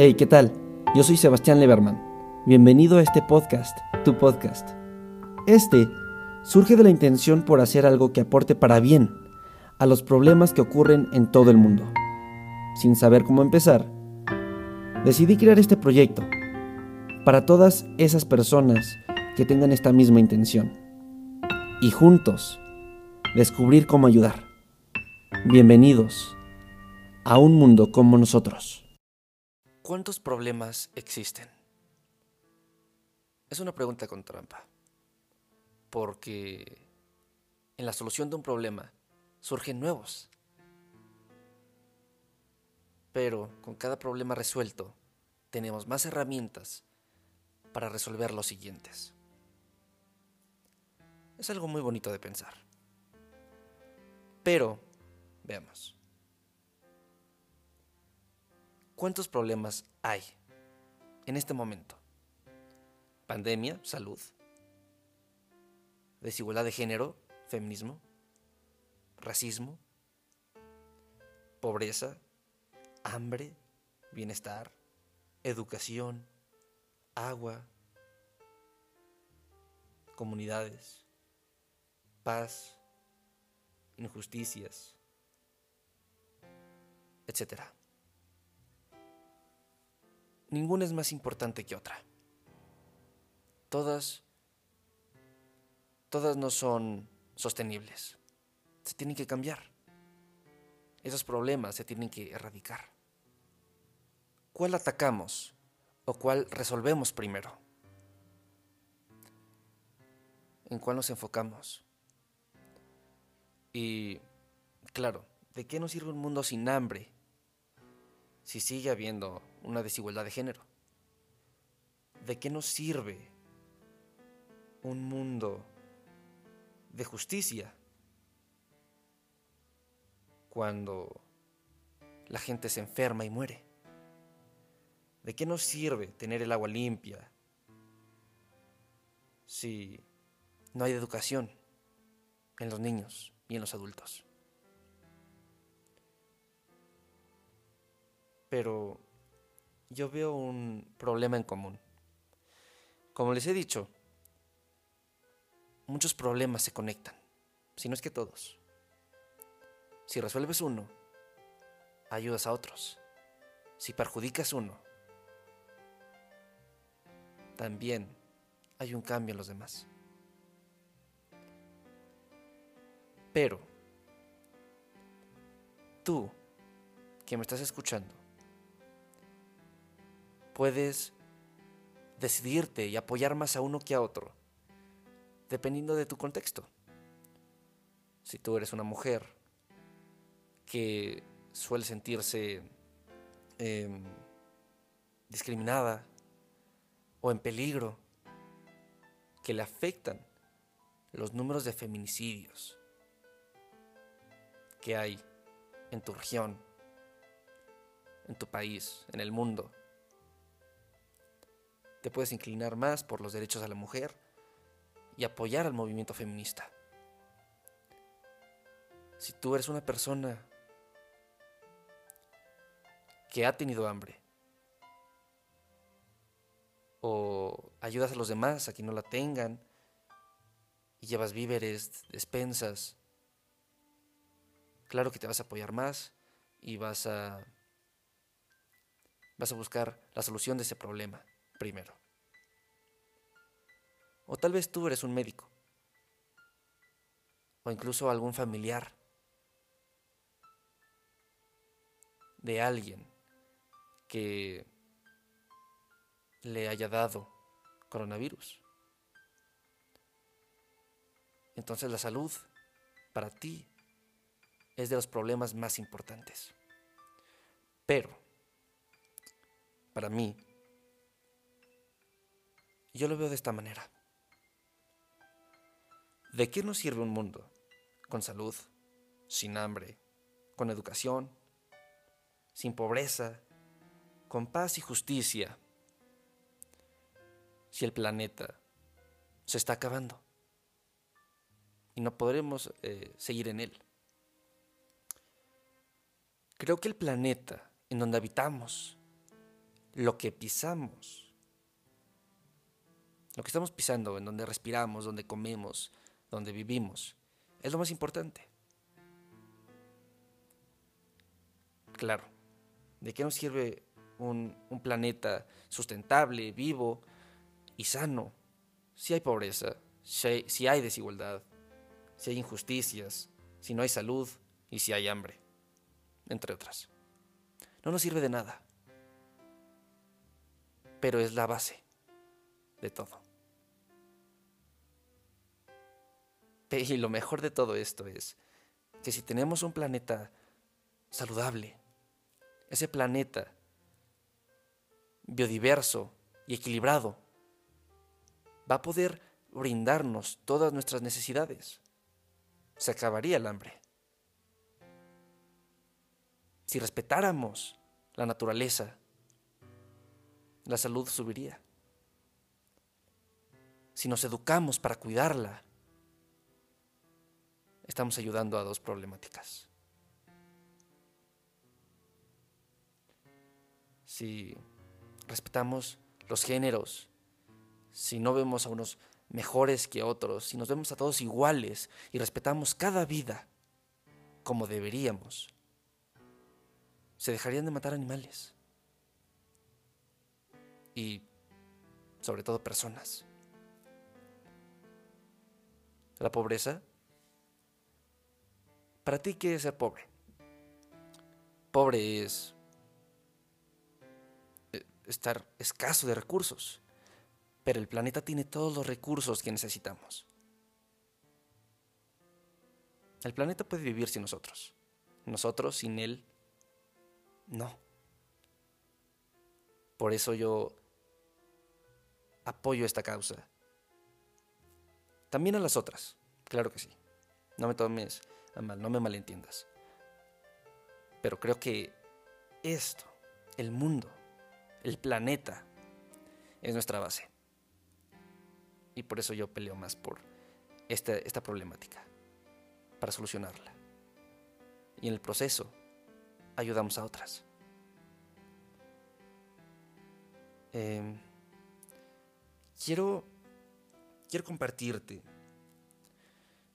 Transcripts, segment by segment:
Hey, ¿qué tal? Yo soy Sebastián Leberman. Bienvenido a este podcast, tu podcast. Este surge de la intención por hacer algo que aporte para bien a los problemas que ocurren en todo el mundo. Sin saber cómo empezar, decidí crear este proyecto para todas esas personas que tengan esta misma intención y juntos descubrir cómo ayudar. Bienvenidos a un mundo como nosotros. ¿Cuántos problemas existen? Es una pregunta con trampa, porque en la solución de un problema surgen nuevos. Pero con cada problema resuelto, tenemos más herramientas para resolver los siguientes. Es algo muy bonito de pensar. Pero, veamos. ¿Cuántos problemas hay en este momento? Pandemia, salud, desigualdad de género, feminismo, racismo, pobreza, hambre, bienestar, educación, agua, comunidades, paz, injusticias, etc. Ninguna es más importante que otra. Todas, todas no son sostenibles. Se tienen que cambiar. Esos problemas se tienen que erradicar. ¿Cuál atacamos o cuál resolvemos primero? ¿En cuál nos enfocamos? Y, claro, ¿de qué nos sirve un mundo sin hambre si sigue habiendo una desigualdad de género? ¿De qué nos sirve un mundo de justicia cuando la gente se enferma y muere? ¿De qué nos sirve tener el agua limpia si no hay educación en los niños y en los adultos? Pero yo veo un problema en común. Como les he dicho, muchos problemas se conectan, si no es que todos. Si resuelves uno, ayudas a otros. Si perjudicas uno, también hay un cambio en los demás. Pero, tú, que me estás escuchando, puedes decidirte y apoyar más a uno que a otro, dependiendo de tu contexto. Si tú eres una mujer que suele sentirse eh, discriminada o en peligro, que le afectan los números de feminicidios que hay en tu región, en tu país, en el mundo. Te puedes inclinar más por los derechos de la mujer y apoyar al movimiento feminista. Si tú eres una persona que ha tenido hambre o ayudas a los demás a que no la tengan y llevas víveres, despensas, claro que te vas a apoyar más y vas a vas a buscar la solución de ese problema primero. O tal vez tú eres un médico. O incluso algún familiar de alguien que le haya dado coronavirus. Entonces la salud para ti es de los problemas más importantes. Pero, para mí, yo lo veo de esta manera. ¿De qué nos sirve un mundo con salud, sin hambre, con educación, sin pobreza, con paz y justicia, si el planeta se está acabando y no podremos eh, seguir en él? Creo que el planeta en donde habitamos, lo que pisamos, lo que estamos pisando, en donde respiramos, donde comemos, donde vivimos, es lo más importante. Claro, ¿de qué nos sirve un, planeta sustentable, vivo y sano si hay pobreza, si hay desigualdad, si hay injusticias, si no hay salud y si hay hambre, entre otras? No nos sirve de nada, pero es la base de todo. Y lo mejor de todo esto es que si tenemos un planeta saludable, ese planeta biodiverso y equilibrado va a poder brindarnos todas nuestras necesidades. Se acabaría el hambre. Si respetáramos la naturaleza, la salud subiría. Si nos educamos para cuidarla, estamos ayudando a dos problemáticas. Si respetamos los géneros, si no vemos a unos mejores que otros, si nos vemos a todos iguales y respetamos cada vida como deberíamos, se dejarían de matar animales y sobre todo personas. La pobreza ¿Para ti qué es ser pobre? Pobre es eh, estar escaso de recursos, pero el planeta tiene todos los recursos que necesitamos. El planeta puede vivir sin nosotros. Nosotros sin él, no. Por eso yo apoyo esta causa. También a las otras, claro que sí. No me tomes no me malentiendas. Pero creo que esto, el mundo, el planeta, es nuestra base. Y por eso yo peleo más por esta, esta problemática, para solucionarla. Y en el proceso ayudamos a otras. Em, quiero, quiero compartirte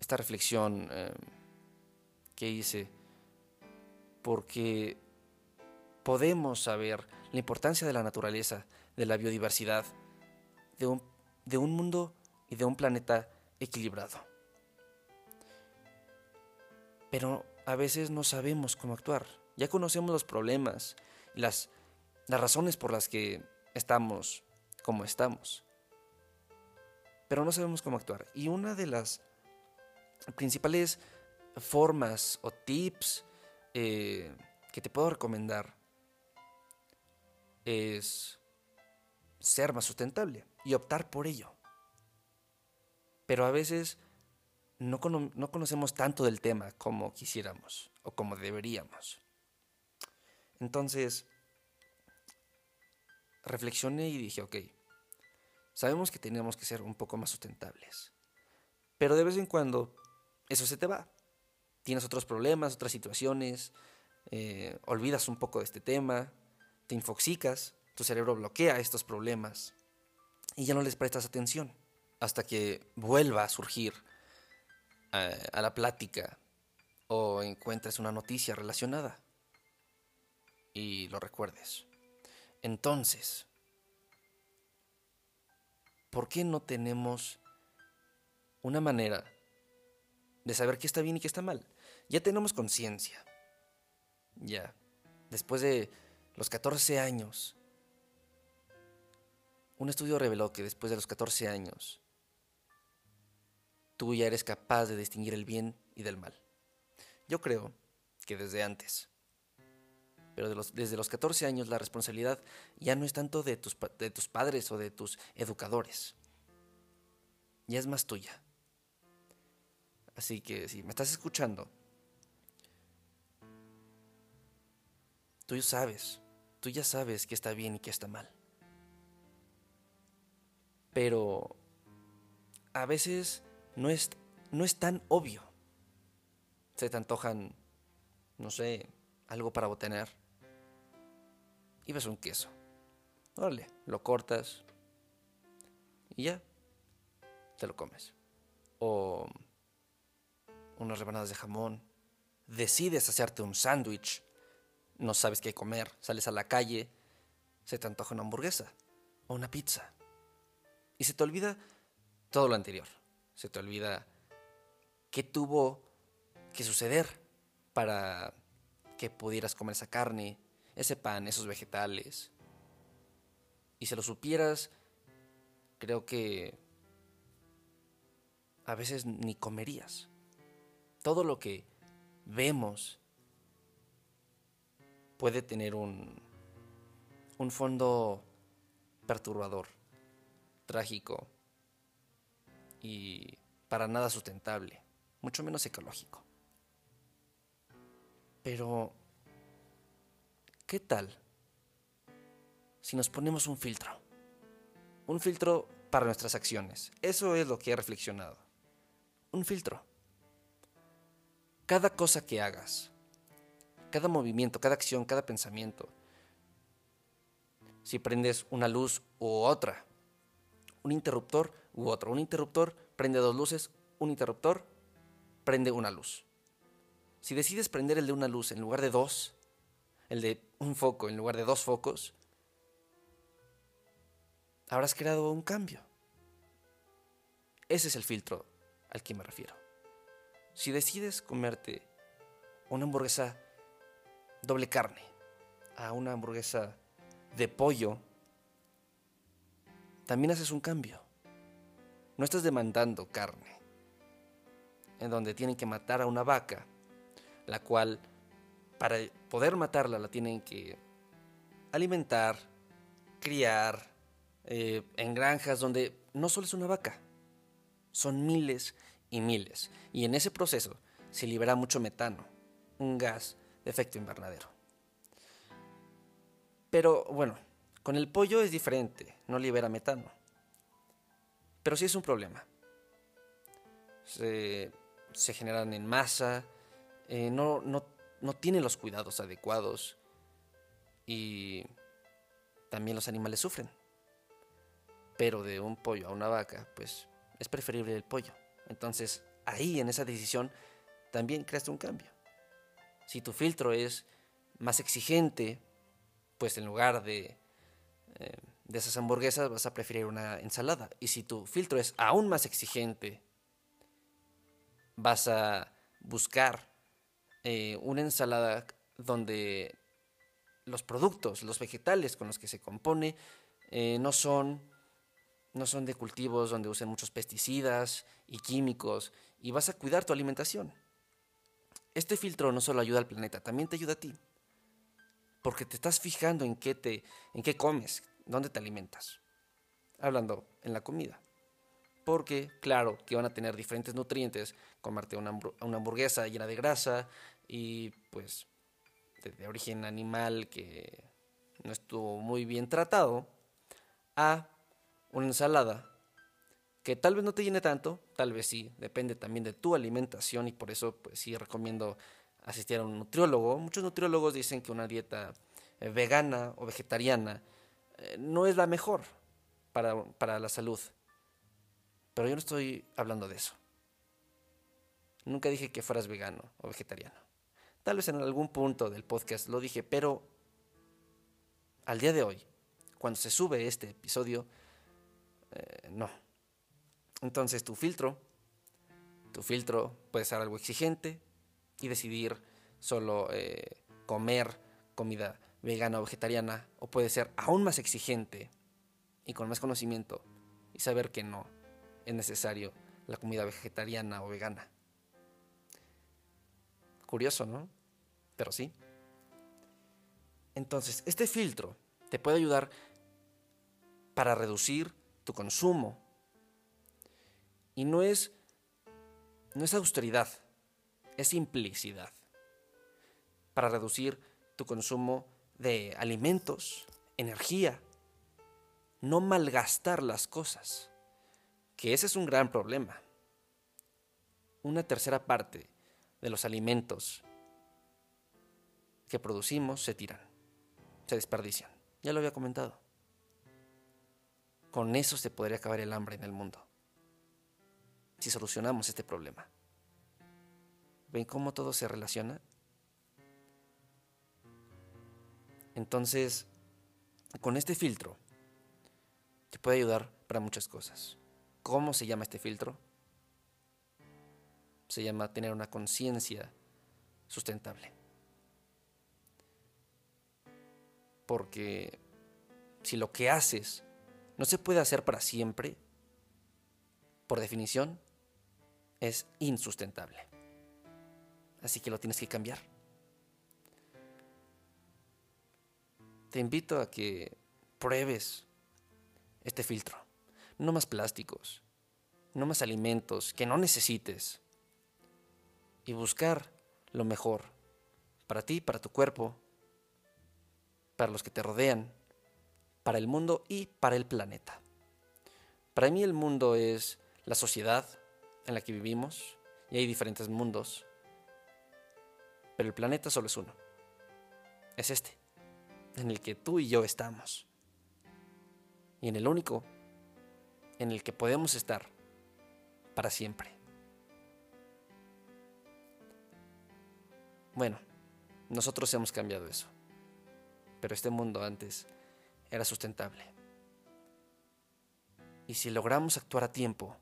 esta reflexión. Em, que hice, porque podemos saber la importancia de la naturaleza, de la biodiversidad, de un, de un mundo y de un planeta equilibrado. Pero a veces no sabemos cómo actuar. Ya conocemos los problemas las, las razones por las que estamos como estamos. Pero no sabemos cómo actuar. Y una de las principales formas o tips eh, que te puedo recomendar es ser más sustentable y optar por ello. Pero a veces no, no, conocemos tanto del tema como quisiéramos o como deberíamos. Entonces, reflexioné y dije, ok, sabemos que tenemos que ser un poco más sustentables, pero de vez en cuando eso se te va tienes otros problemas, otras situaciones, eh, olvidas un poco de este tema, te infoxicas, tu cerebro bloquea estos problemas y ya no les prestas atención hasta que vuelva a surgir eh, a la plática o encuentres una noticia relacionada y lo recuerdes. Entonces, ¿por qué no tenemos una manera de saber qué está bien y qué está mal? Ya tenemos conciencia. Ya. Después de los 14 años, un estudio reveló que después de los 14 años, tú ya eres capaz de distinguir el bien y del mal. Yo creo que desde antes. Pero desde los 14 años la responsabilidad ya no es tanto de tus, de tus padres o de tus educadores. Ya es más tuya. Así que si me estás escuchando Tú ya sabes, tú ya sabes que está bien y que está mal. Pero a veces no es, no es tan obvio. Se te antojan, no sé, algo para botanear. Y ves un queso. órale, lo cortas y ya, te lo comes. O unas rebanadas de jamón. Decides hacerte un sándwich. No sabes qué comer. Sales a la calle. Se te antoja una hamburguesa o una pizza. Y se te olvida todo lo anterior. Se te olvida qué tuvo que suceder para que pudieras comer esa carne, ese pan, esos vegetales. Y si lo supieras, creo que a veces ni comerías. Todo lo que vemos puede tener un, un fondo perturbador, trágico y para nada sustentable, mucho menos ecológico. Pero, ¿qué tal si nos ponemos un filtro? Un filtro para nuestras acciones. Eso es lo que he reflexionado. Un filtro. Cada cosa que hagas, cada movimiento, cada acción, cada pensamiento, si prendes una luz u otra, un interruptor u otro, un interruptor prende dos luces, un interruptor prende una luz. Si decides prender el de una luz en lugar de dos, el de un foco en lugar de dos focos, habrás creado un cambio. Ese es el filtro al que me refiero. Si decides comerte una hamburguesa doble carne a una hamburguesa de pollo, también haces un cambio. No estás demandando carne, en donde tienen que matar a una vaca la cual para poder matarla la tienen que alimentar, criar, eh, en granjas donde no solo es una vaca, son miles y miles. Y en ese proceso se libera mucho metano, un gas efecto invernadero. Pero bueno, con el pollo es diferente, no libera metano. Pero sí es un problema. Se, generan en masa, eh, no, no, no tiene los cuidados adecuados y también los animales sufren. Pero de un pollo a una vaca, pues es preferible el pollo. Entonces, ahí en esa decisión también creaste un cambio. Si tu filtro es más exigente, pues en lugar de, eh, de esas hamburguesas vas a preferir una ensalada. Y si tu filtro es aún más exigente, vas a buscar eh, una ensalada donde los productos, los vegetales con los que se compone, eh, no, son, no son de cultivos donde usen muchos pesticidas y químicos y vas a cuidar tu alimentación. Este filtro no solo ayuda al planeta, también te ayuda a ti. Porque te estás fijando en qué, te, en qué comes, dónde te alimentas. Hablando en la comida porque claro que van a tener diferentes nutrientes, comerte una, hamburguesa llena de grasa y pues de, origen animal que no estuvo muy bien tratado, a una ensalada que tal vez no te llene tanto, tal vez sí, depende también de tu alimentación y por eso pues sí recomiendo asistir a un nutriólogo. Muchos nutriólogos dicen que una dieta eh, vegana o vegetariana eh, no es la mejor para, para la salud. Pero yo no estoy hablando de eso. Nunca dije que fueras vegano o vegetariano. Tal vez en algún punto del podcast lo dije, pero al día de hoy, cuando se sube este episodio, eh, no. Entonces tu filtro, tu filtro puede ser algo exigente y decidir solo eh, comer comida vegana o vegetariana, o puede ser aún más exigente y con más conocimiento y saber que no, es necesario la comida vegetariana o vegana. Curioso, ¿no? Pero sí. Entonces, este filtro te puede ayudar para reducir tu consumo. Y no es no es austeridad, es simplicidad. Para reducir tu consumo de alimentos, energía, no malgastar las cosas que ese es un gran problema. Una tercera parte de los alimentos que producimos se tiran, se desperdician. Ya lo había comentado. Con eso se podría acabar el hambre en el mundo. Si solucionamos este problema. ¿Ven cómo todo se relaciona? Entonces, con este filtro, te puede ayudar para muchas cosas. ¿Cómo se llama este filtro? Se llama tener una conciencia sustentable. Porque si lo que haces no se puede hacer para siempre, por definición, es insustentable. Así que lo tienes que cambiar. Te invito a que pruebes este filtro. No más plásticos, no más alimentos que no necesites. Y buscar lo mejor para ti, para tu cuerpo, para los que te rodean, para el mundo y para el planeta. Para mí el mundo es la sociedad en la que vivimos y hay diferentes mundos, pero el planeta solo es uno. Es este en el que tú y yo estamos. Y en el único en el que podemos estar para siempre. Bueno, nosotros hemos cambiado eso. Pero este mundo antes era sustentable. Y si logramos actuar a tiempo,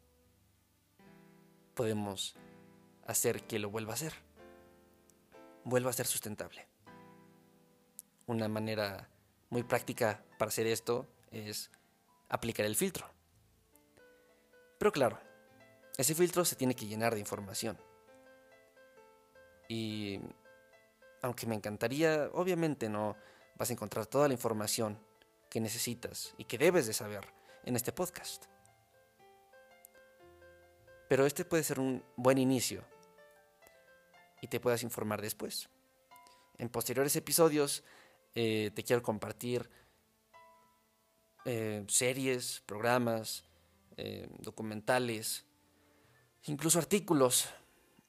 podemos hacer que lo vuelva a ser. Vuelva a ser sustentable una manera muy práctica para hacer esto es aplicar el filtro. Pero claro, ese filtro se tiene que llenar de información. Y aunque me encantaría, obviamente no vas a encontrar toda la información que necesitas y que debes de saber en este podcast. Pero este puede ser un buen inicio y te puedas informar después. En posteriores episodios eh, te quiero compartir eh, series, programas, eh, documentales, incluso artículos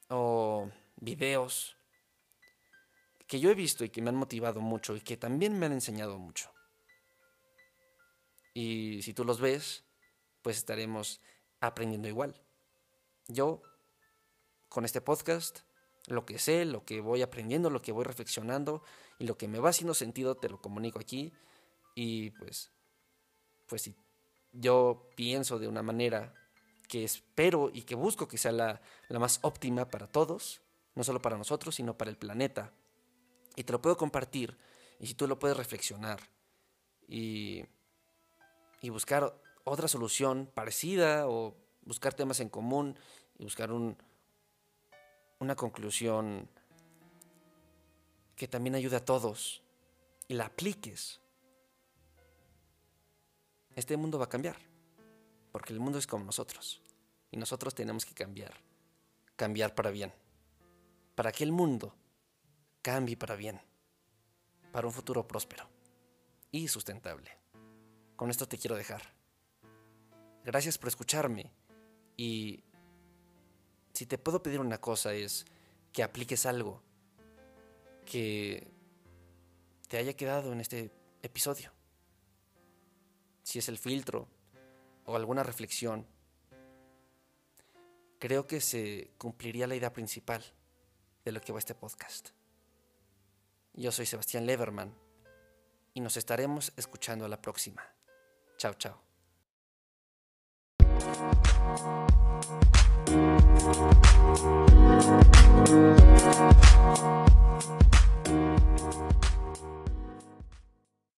o videos que yo he visto y que me han motivado mucho y que también me han enseñado mucho. Y si tú los ves, pues estaremos aprendiendo igual. Yo, con este podcast, lo que sé, lo que voy aprendiendo, lo que voy reflexionando y lo que me va haciendo sentido te lo comunico aquí. Y pues, pues si yo pienso de una manera que espero y que busco que sea la, la más óptima para todos, no solo para nosotros, sino para el planeta. Y te lo puedo compartir y si tú lo puedes reflexionar y, y buscar otra solución parecida o buscar temas en común y buscar un, una conclusión que también ayude a todos y la apliques, este mundo va a cambiar, porque el mundo es como nosotros y nosotros tenemos que cambiar, cambiar para bien, para que el mundo cambie para bien, para un futuro próspero y sustentable. Con esto te quiero dejar. Gracias por escucharme y si te puedo pedir una cosa es que apliques algo que te haya quedado en este episodio. Si es el filtro o alguna reflexión, creo que se cumpliría la idea principal de lo que va este podcast. Yo soy Sebastián Leverman y nos estaremos escuchando a la próxima. Chao, chao. Thank you.